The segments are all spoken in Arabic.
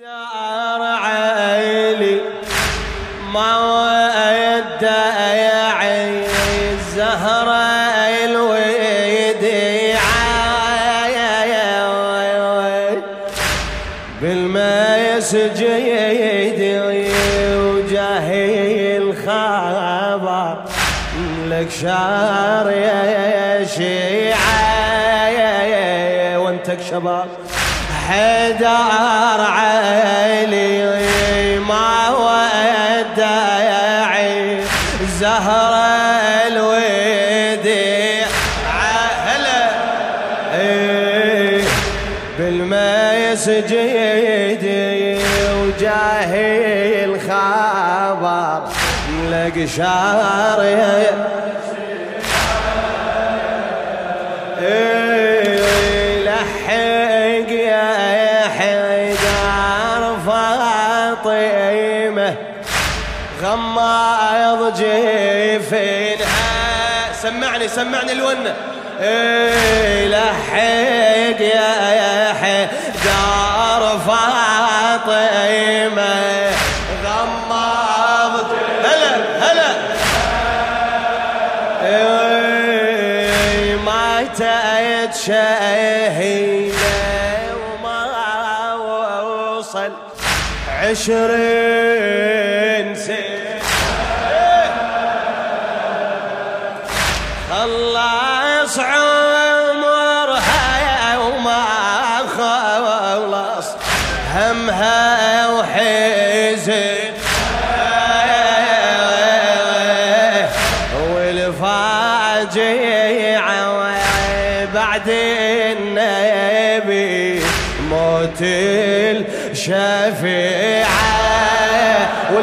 دار عيلي ما ودعي الزهرة الويدي بالميس جيدي وجاهي الخبر لك شار يا شيعة وانتك شباب. حدار علي ما ودعي زهرة الوديع. هلا إيه. بالميس جيدي وجاهي الخبر لك فاطمة غماض جيفينها سمعني سمعني الونة. إيه لحق يا حيدر فاطمة. غماض هلا هلا. إيه، ماتت شهيدة عشرين سنة. خلص عمرها وما خلص همها وحزن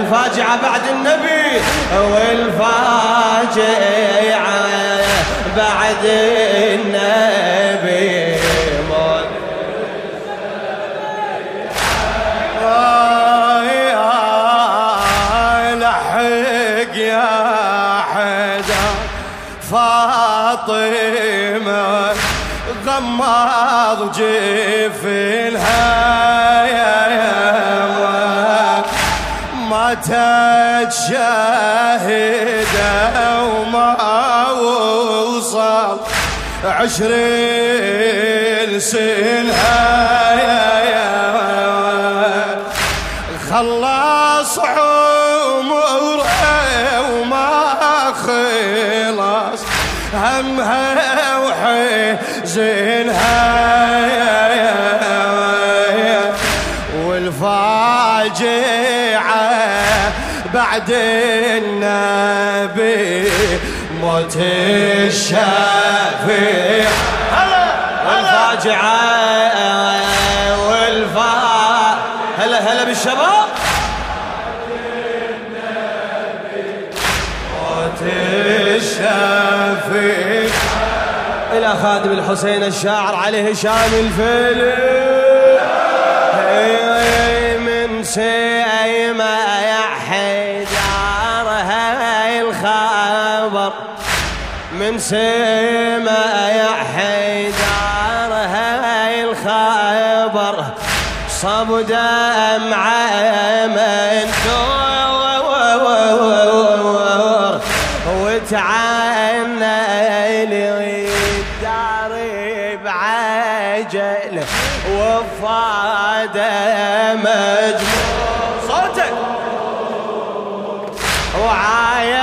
والفاجعة بعد النبي والفاجعة بعد النبي. لحق يا حدا فاطمة يا يا ماتت شاهدة وما وصل. عشرين سنها يا يا خلص عمره وما خلص. همها وحزنها والفاجعة بعد النبي موت الشفيع والفاجعة والفا هلا هلا بالشباب. موت الشفيع إلى خادم الحسين الشاعر علي هشام الفيلم. من سيما يا حيدر هاي الخبر صب دمعة منثور وتعنى لي الدار بعجل وفاد مجموع صوتك. وعاين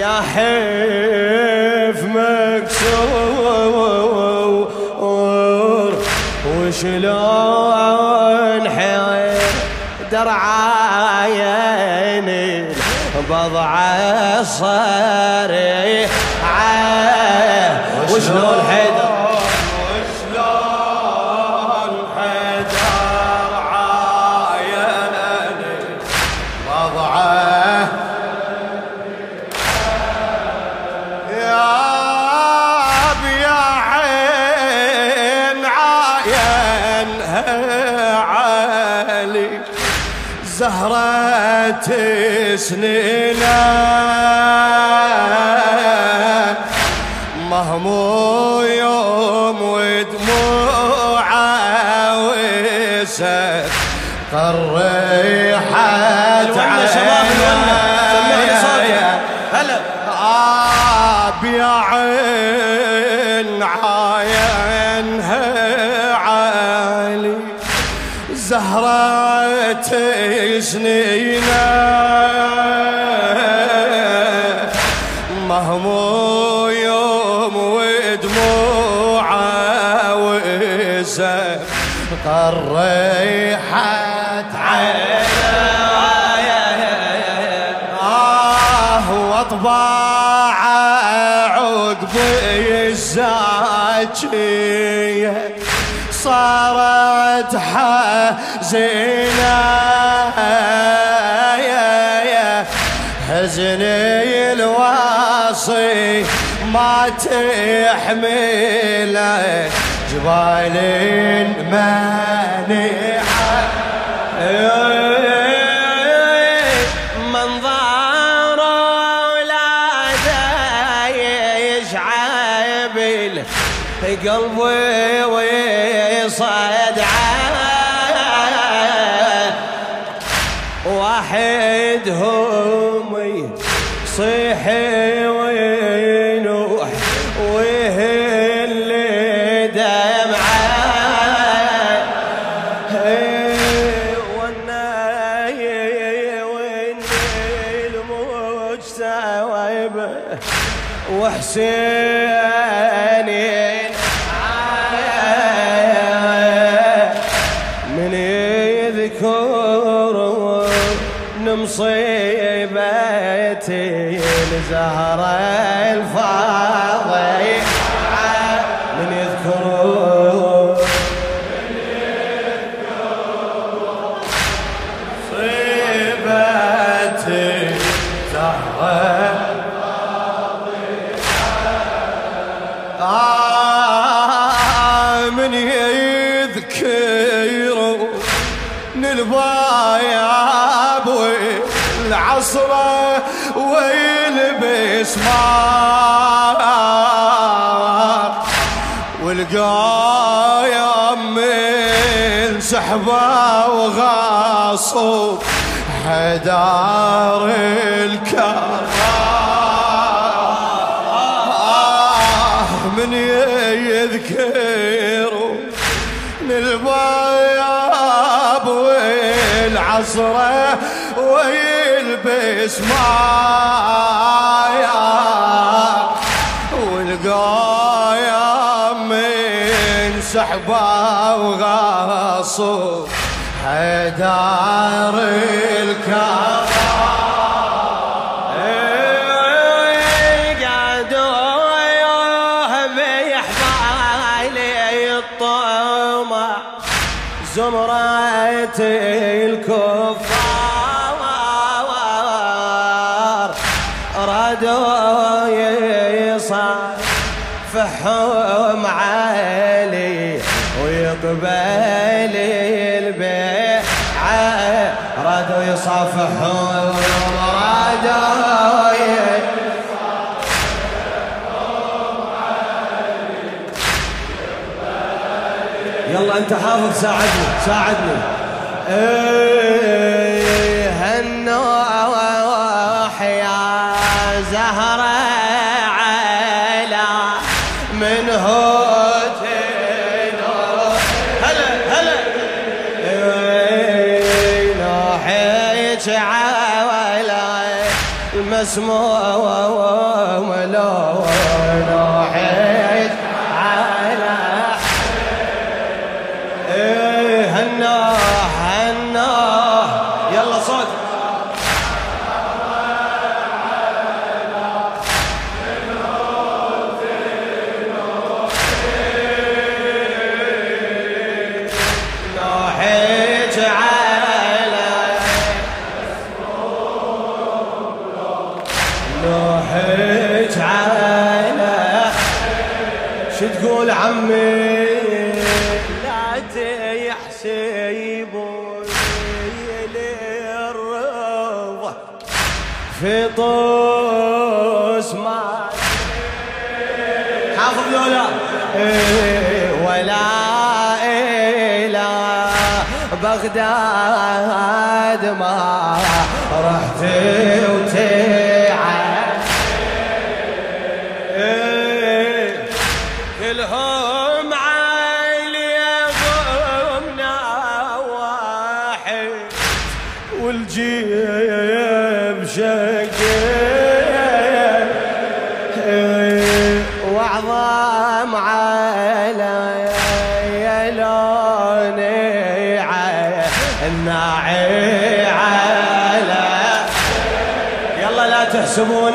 يا حيف مكسور. وشلون حيدر عاين بضع صريح وشلون حيدر؟ زهرة سنينا مهمو يوم ودموعه وسد قريحت الونة شباب هلا آب يا عين عاينها عالي. سنينه مهمو يوم ودموعه وزه قريحت آه واطباع عقب الزاكية صارت حزينة. حزني الواصي ما تحمله. جبال مانعه يشعب قلبي ويصدعه واحدهم يصيح وينوح ويهل دمعة. والناي والنيل مجتوب وحسين مصيبتي الزهرة الفاضي. من يذكر صيبتي زهرة آه من يذكر. الباياب والعصر ويلبس مار والقايم من سحبه وغاصب حدار الكرار من يذكر والعصرة ويلبس مايا والقايم من سحبة وغاصب حدار الكرار زمرة الكفار. رادوا يصافحهم علي ويقبل البيعة. رادوا يصافحهم رادوا يلا انت حافظ ساعدني ساعدني. إيه هالنوح يا زهرة على من هو هلا هلا. إيه نوحك على المسموم لو نوحك شو تقول عمي؟ لا تحسبون للرضا. في طوس ما حافظ ذولا إيه، ولا إلى بغداد ما رحت وتعب. واعظم على لوني على يلا لا تحسبون